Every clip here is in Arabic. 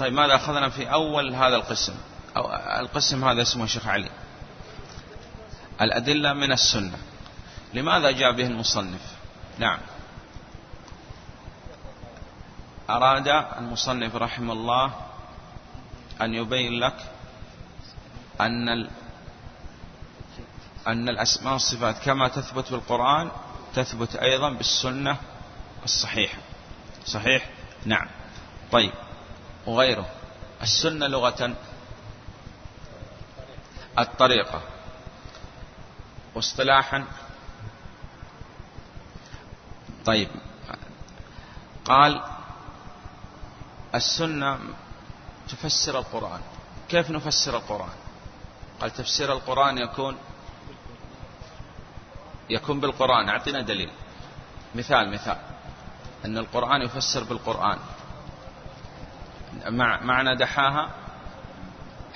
طيب ماذا أخذنا في أول هذا القسم؟ أو القسم هذا اسمه شيخ علي. الأدلة من السنة. لماذا جاء به المصنف؟ نعم. أراد المصنف رحمه الله أن يبين لك أن أن الأسماء والصفات كما تثبت بالقرآن تثبت أيضا بالسنة الصحيحة. صحيح؟ نعم. طيب. وغيره. السنة لغة. الطريقة. واصطلاحا. طيب. قال السنة تفسر القرآن. كيف نفسر القرآن؟ قال تفسير القرآن يكون يكون بالقرآن. أعطنا دليل. مثال مثال. أن القرآن يفسر بالقرآن. مع معنى دحاها؟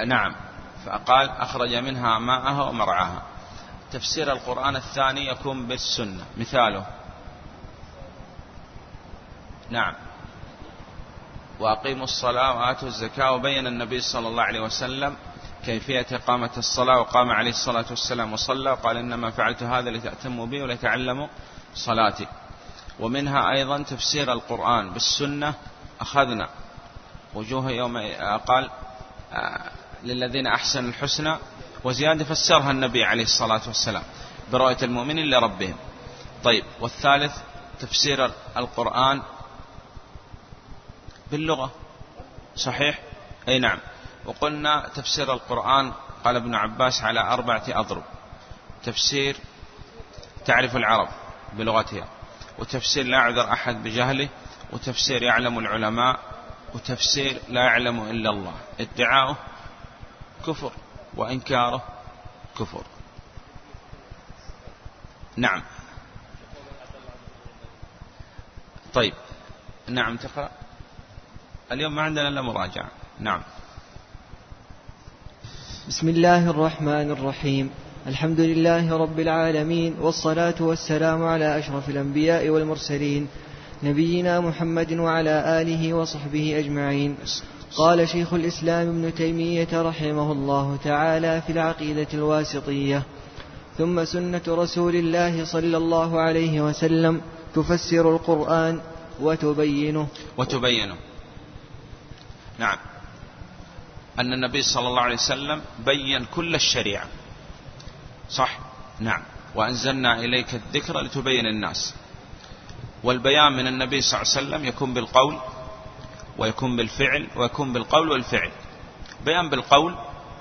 نعم. فقال أخرج منها ماءها ومرعاها. تفسير القرآن الثاني يكون بالسنة. مثاله. نعم. وأقيموا الصلاة وآتوا الزكاة وبين النبي صلى الله عليه وسلم كيفية إقامة الصلاة. وقام عليه الصلاة والسلام وصلى وقال إنما فعلت هذا لتأتموا بي ولتعلموا صلاتي. ومنها أيضا تفسير القرآن بالسنة. أخذنا. وجوه يوم قال آه، للذين أحسنوا الحسنى وزيادة فسرها النبي عليه الصلاة والسلام برؤية المؤمنين لربهم. طيب والثالث تفسير القرآن باللغة. صحيح؟ أي نعم. وقلنا تفسير القرآن قال ابن عباس على أربعة أضرب. تفسير تعرف العرب بلغتها وتفسير لا يعذر أحد بجهله وتفسير يعلم العلماء وتفسير لا يعلم إلا الله. ادعاؤه كفر وإنكاره كفر. نعم. طيب. نعم تقرأ. اليوم ما عندنا إلا مراجعة. نعم. بسم الله الرحمن الرحيم. الحمد لله رب العالمين والصلاة والسلام على أشرف الأنبياء والمرسلين نبينا محمد وعلى آله وصحبه أجمعين. قال شيخ الإسلام ابن تيمية رحمه الله تعالى في العقيدة الواسطية. ثم سنة رسول الله صلى الله عليه وسلم تفسر القرآن وتبينه. وتبينه. نعم. أن النبي صلى الله عليه وسلم بين كل الشريعة. صح؟ نعم. وأنزلنا إليك الذكر لتبين الناس. والبيان من النبي صلى الله عليه وسلم يكون بالقول ويكون بالفعل ويكون بالقول والفعل. بيان بالقول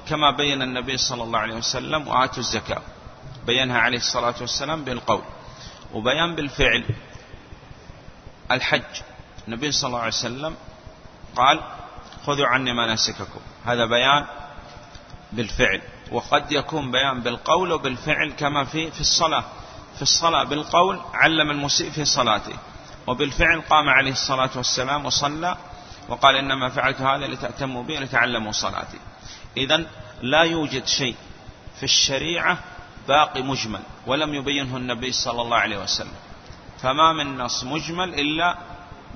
كما بين النبي صلى الله عليه وسلم وآتوا الزكاة. بينها عليه الصلاة والسلام بالقول. وبيان بالفعل الحج. النبي صلى الله عليه وسلم قال خذوا عني مناسككم. هذا بيان بالفعل. وقد يكون بيان بالقول وبالفعل كما في في الصلاة. الصلاة بالقول علم المسيء في صلاته وبالفعل قام عليه الصلاة والسلام وصلى وقال إنما فعلت هذا لتأتموا بي لتعلموا صلاتي. إذا لا يوجد شيء في الشريعة باقي مجمل ولم يبينه النبي صلى الله عليه وسلم. فما من نص مجمل إلا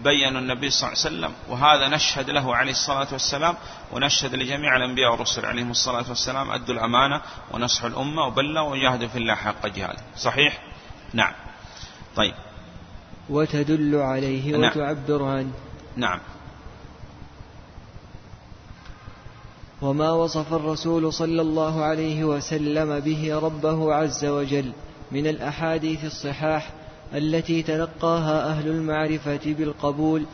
بين النبي صلى الله عليه وسلم وهذا نشهد له عليه الصلاة والسلام ونشهد لجميع الأنبياء والرسل عليهم الصلاة والسلام أدوا الأمانة ونصحوا الأمة وبلغوا وجاهدوا في الله حق جهاده. صحيح؟ نعم. طيب. وتدل عليه نعم. وتعبر عنه. نعم. وما وصف الرسول صلى الله عليه وسلم به ربه عز وجل من الأحاديث الصحاح التي تلقاها أهل المعرفة بالقبول.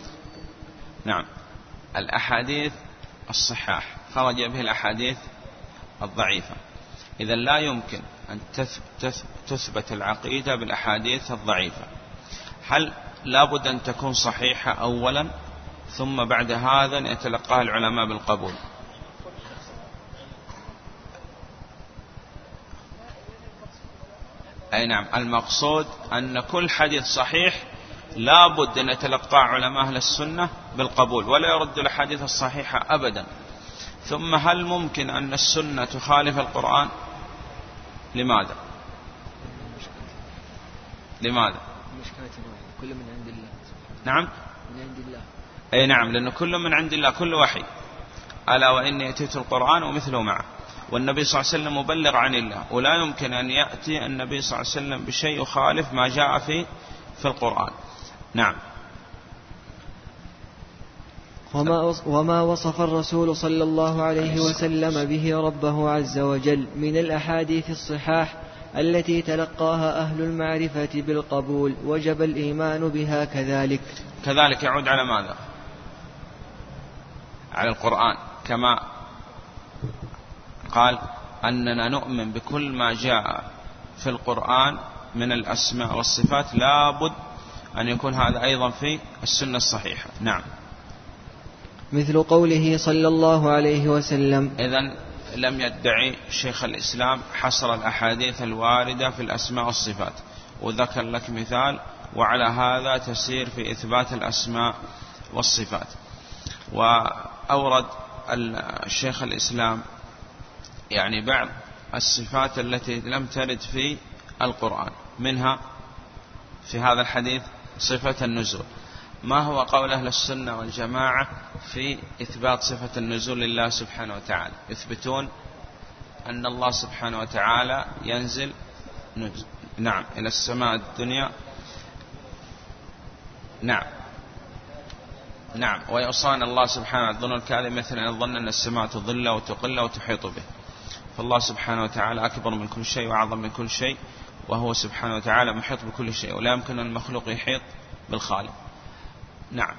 نعم. الأحاديث الصحاح. خرج به الأحاديث الضعيفة. إذا لا يمكن أن تثبت العقيدة بالأحاديث الضعيفة. هل لابد أن تكون صحيحة أولا ثم بعد هذا يتلقاها العلماء بالقبول؟ أي نعم. المقصود أن كل حديث صحيح لا بد أن يتلقى علماء أهل السنة بالقبول ولا يرد الحديث الصحيحة أبدا. ثم هل ممكن أن السنة تخالف القرآن؟ لماذا؟ لماذا؟ كل من عند الله. نعم؟ من عند الله. أي نعم لأنه كل من عند الله كل وحي. ألا وإني أتيت القرآن ومثله معه. والنبي صلى الله عليه وسلم مبلغ عن الله. ولا يمكن أن يأتي النبي صلى الله عليه وسلم بشيء يخالف ما جاء في في القرآن. نعم. وما وما وصف الرسول صلى الله عليه وسلم به ربه عز وجل من الأحاديث الصحاح التي تلقاها أهل المعرفة بالقبول وجب الإيمان بها كذلك. كذلك يعود على ماذا؟ على القرآن. كما قال أننا نؤمن بكل ما جاء في القرآن من الأسماء والصفات لابد أن يكون هذا أيضا في السنة الصحيحة. نعم. مثل قوله صلى الله عليه وسلم. إذا لم يدعي شيخ الإسلام حصر الأحاديث الواردة في الأسماء والصفات. وذكر لك مثال وعلى هذا تسير في إثبات الأسماء والصفات. وأورد الشيخ الإسلام يعني بعض الصفات التي لم ترد في القرآن. منها في هذا الحديث صفة النزول. ما هو قول أهل السنة والجماعة في إثبات صفة النزول لله سبحانه وتعالى؟ يثبتون أن الله سبحانه وتعالى ينزل نعم إلى السماء الدنيا. نعم. نعم. ويوصان الله سبحانه الظن الكاذب مثل أن يظن أن السماء تظل وتقل وتحيط به. فالله سبحانه وتعالى أكبر من كل شيء وأعظم من كل شيء وهو سبحانه وتعالى محيط بكل شيء. ولا يمكن أن المخلوق يحيط بالخالق. نعم.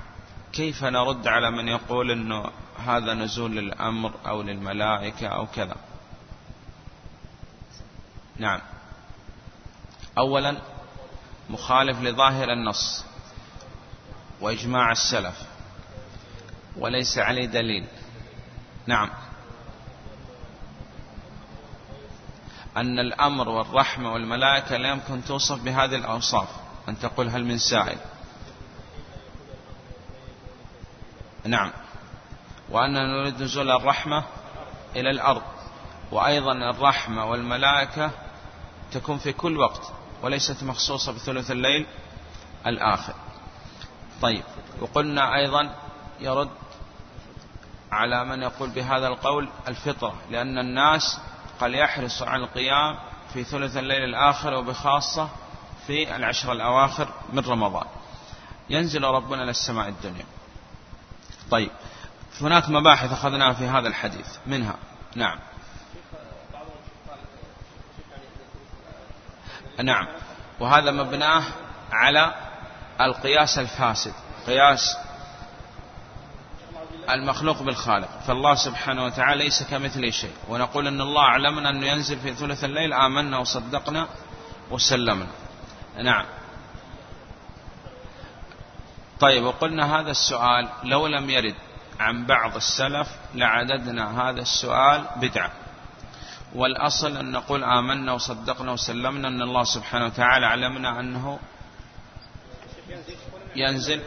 كيف نرد على من يقول أنه هذا نزول للأمر أو للملائكة أو كذا؟ نعم. أولا مخالف لظاهر النص وإجماع السلف وليس عليه دليل. نعم. أن الأمر والرحمة والملائكة لا يمكن توصف بهذه الأوصاف. أن تقول هل من سائل؟ نعم. وأننا نريد نزول الرحمة إلى الأرض. وأيضا الرحمة والملائكة تكون في كل وقت وليست مخصوصة بثلث الليل الآخر. طيب وقلنا أيضا يرد على من يقول بهذا القول الفطرة لأن الناس قال يحرص على القيام في ثلث الليل الآخر وبخاصة في العشر الأواخر من رمضان. ينزل ربنا إلى السماء الدنيا. طيب. هناك مباحث أخذناها في هذا الحديث. منها. نعم. نعم. وهذا مبناه على القياس الفاسد. قياس المخلوق بالخالق. فالله سبحانه وتعالى ليس كمثله شيء. ونقول أن الله علمنا أنه ينزل في ثلث الليل. آمنا وصدقنا وسلمنا. نعم. طيب وقلنا هذا السؤال لو لم يرد عن بعض السلف لعددنا هذا السؤال بدعة. والأصل أن نقول آمنا وصدقنا وسلمنا أن الله سبحانه وتعالى علمنا أنه ينزل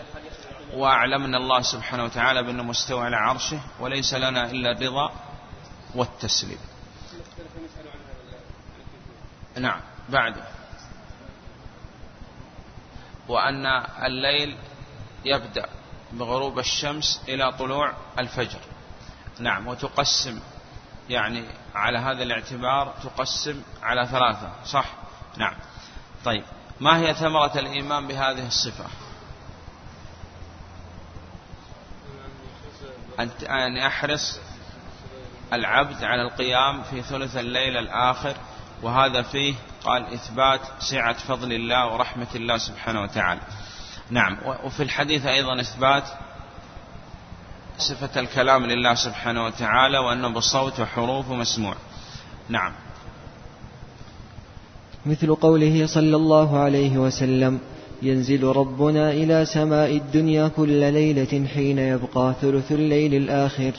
وأعلمنا الله سبحانه وتعالى بأنه مستوى على عرشه وليس لنا إلا الرضا والتسليم. نعم بعده وأن الليل يبدأ بغروب الشمس إلى طلوع الفجر. نعم وتقسم يعني على هذا الاعتبار تقسم على ثلاثة صح؟ نعم. طيب ما هي ثمرة الإيمان بهذه الصفة؟ أن يحرص العبد على القيام في ثلث الليل الآخر وهذا فيه قال إثبات سعة فضل الله ورحمة الله سبحانه وتعالى. نعم. وفي الحديث أيضا إثبات صفة الكلام لله سبحانه وتعالى وأنه بصوت وحروف مسموع. نعم. مثل قوله صلى الله عليه وسلم ينزل ربنا إلى سماء الدنيا كل ليلة حين يبقى ثلث الليل الآخر.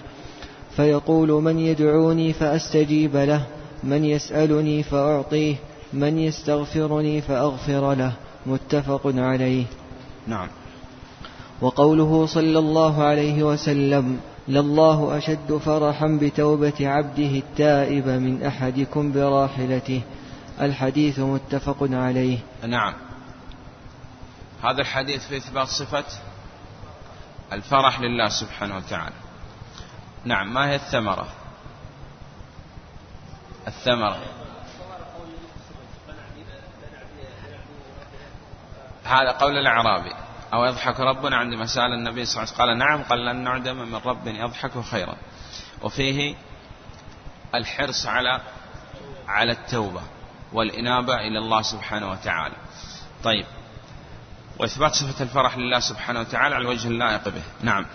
فيقول من يدعوني فأستجيب له من يسألني فأعطيه من يستغفرني فأغفر له. متفق عليه. نعم. وقوله صلى الله عليه وسلم لله أشد فرحا بتوبة عبده التائب من أحدكم براحلته. الحديث متفق عليه. نعم. هذا الحديث في إثبات صفة الفرح لله سبحانه وتعالى. نعم ما هي الثمرة؟ الثمرة. هذا قول الأعرابي. أو يضحك ربنا عندما سأل النبي صلى الله عليه وسلم قال نعم قال لن نعدم من رب يضحك خيرا. وفيه الحرص على على التوبة والإنابة إلى الله سبحانه وتعالى. طيب. وإثبات صفة الفرح لله سبحانه وتعالى على الوجه اللائق به. نعم.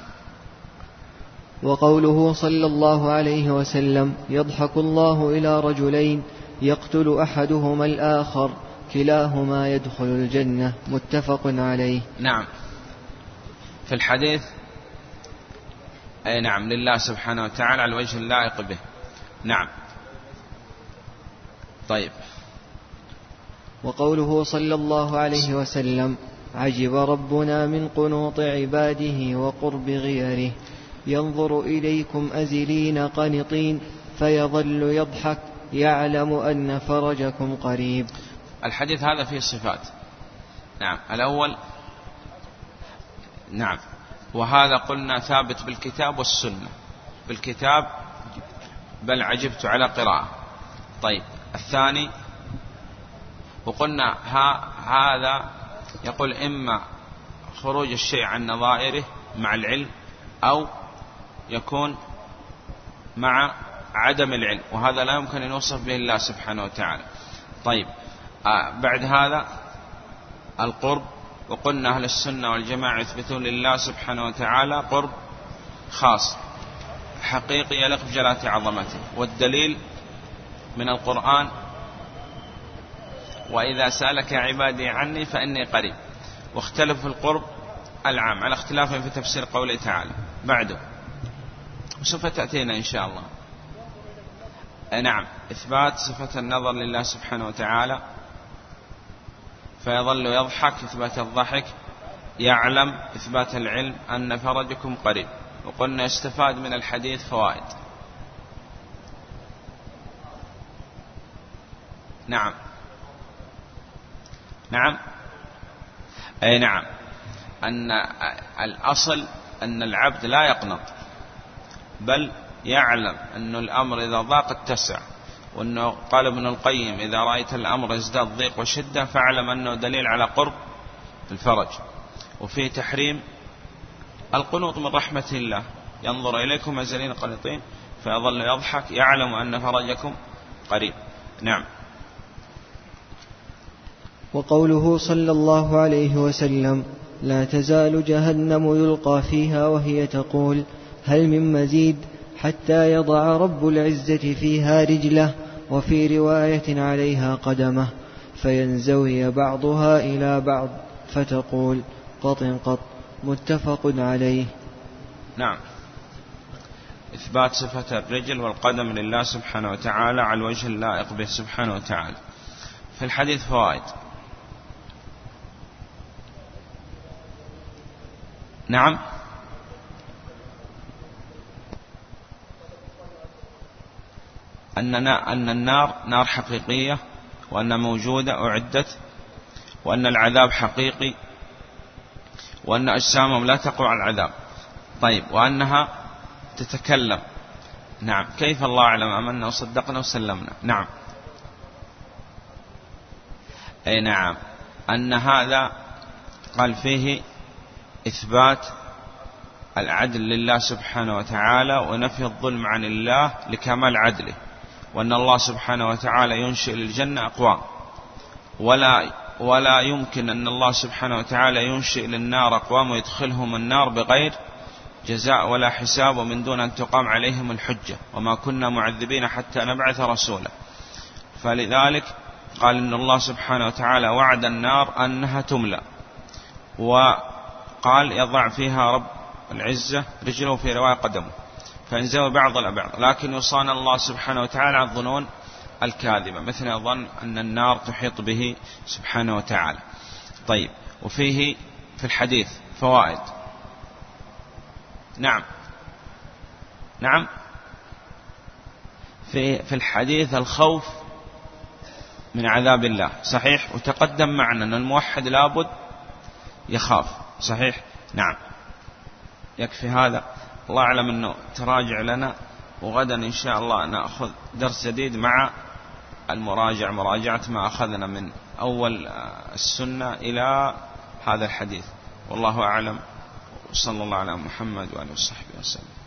وقوله صلى الله عليه وسلم يضحك الله إلى رجلين يقتل أحدهما الآخر. كلاهما يدخل الجنة متفق عليه. نعم. في الحديث أي نعم لله سبحانه وتعالى على الوجه اللائق به. نعم. طيب. وقوله صلى الله عليه وسلم عجب ربنا من قنوط عباده وقرب غيره. ينظر إليكم أزلين قنطين فيظل يضحك يعلم أن فرجكم قريب. الحديث هذا فيه صفات. نعم الأول نعم وهذا قلنا ثابت بالكتاب والسنة. بالكتاب بل عجبت على قراءة. طيب الثاني وقلنا ها هذا يقول إما خروج الشيء عن نظائره مع العلم أو يكون مع عدم العلم وهذا لا يمكن أن يوصف به الله سبحانه وتعالى. طيب بعد هذا القرب وقلنا أهل السنة والجماعة يثبتون لله سبحانه وتعالى قرب خاص. حقيقي يليق بجلالة عظمته. والدليل من القرآن وإذا سألك عبادي عني فإني قريب. واختلف في القرب العام على اختلاف في تفسير قوله تعالى. بعده وسوف تأتينا إن شاء الله. نعم إثبات صفة النظر لله سبحانه وتعالى. فيظل يضحك إثبات الضحك يعلم إثبات العلم أن فرجكم قريب. وقلنا يستفاد من الحديث فوائد. نعم. نعم. أي نعم. أن الأصل أن العبد لا يقنط بل يعلم أن الأمر إذا ضاق اتسع. وأنه قال ابن القيم إذا رأيت الأمر يزداد ضيق وشدة فاعلم أنه دليل على قرب الفرج. وفيه تحريم القنوط من رحمة الله. ينظر إليكم أزلين قنطين فيظل يضحك يعلم أن فرجكم قريب. نعم. وقوله صلى الله عليه وسلم لا تزال جهنم يلقى فيها وهي تقول هل من مزيد حتى يضع رب العزة فيها رجله؟ وفي رواية عليها قدمه فينزوي بعضها إلى بعض فتقول قط قط متفق عليه. نعم. إثبات صفة الرجل والقدم لله سبحانه وتعالى على الوجه اللائق به سبحانه وتعالى. في الحديث فوائد. نعم. أن أن النار نار حقيقية وأن موجودة أعدت وأن العذاب حقيقي وأن أجسامهم لا تقع على العذاب. طيب وأنها تتكلم. نعم. كيف الله أعلم أمنا وصدقنا وسلمنا؟ نعم. أي نعم. أن هذا قال فيه إثبات العدل لله سبحانه وتعالى ونفي الظلم عن الله لكمال عدله. وأن الله سبحانه وتعالى ينشئ للجنة أقوام. ولا ولا يمكن أن الله سبحانه وتعالى ينشئ للنار أقوام ويدخلهم النار بغير جزاء ولا حساب ومن دون أن تقام عليهم الحجة. وما كنا معذبين حتى نبعث رسولا. فلذلك قال إن الله سبحانه وتعالى وعد النار أنها تملأ. وقال يضع فيها رب العزة رجله في رواية قدمه. فينزوي بعض الأبعض لكن يصان الله سبحانه وتعالى عن الظنون الكاذبة. مثل يظن أن النار تحيط به سبحانه وتعالى. طيب وفيه في الحديث فوائد. نعم. نعم. في في الحديث الخوف من عذاب الله. صحيح؟ وتقدم معنا أن الموحد لابد يخاف. صحيح؟ نعم. يكفي هذا. الله أعلم أنه تراجع لنا وغدا إن شاء الله نأخذ درس جديد مع المراجع مراجعة ما أخذنا من أول السنة إلى هذا الحديث. والله أعلم. وصلى الله على محمد وآله وصحبه وسلم.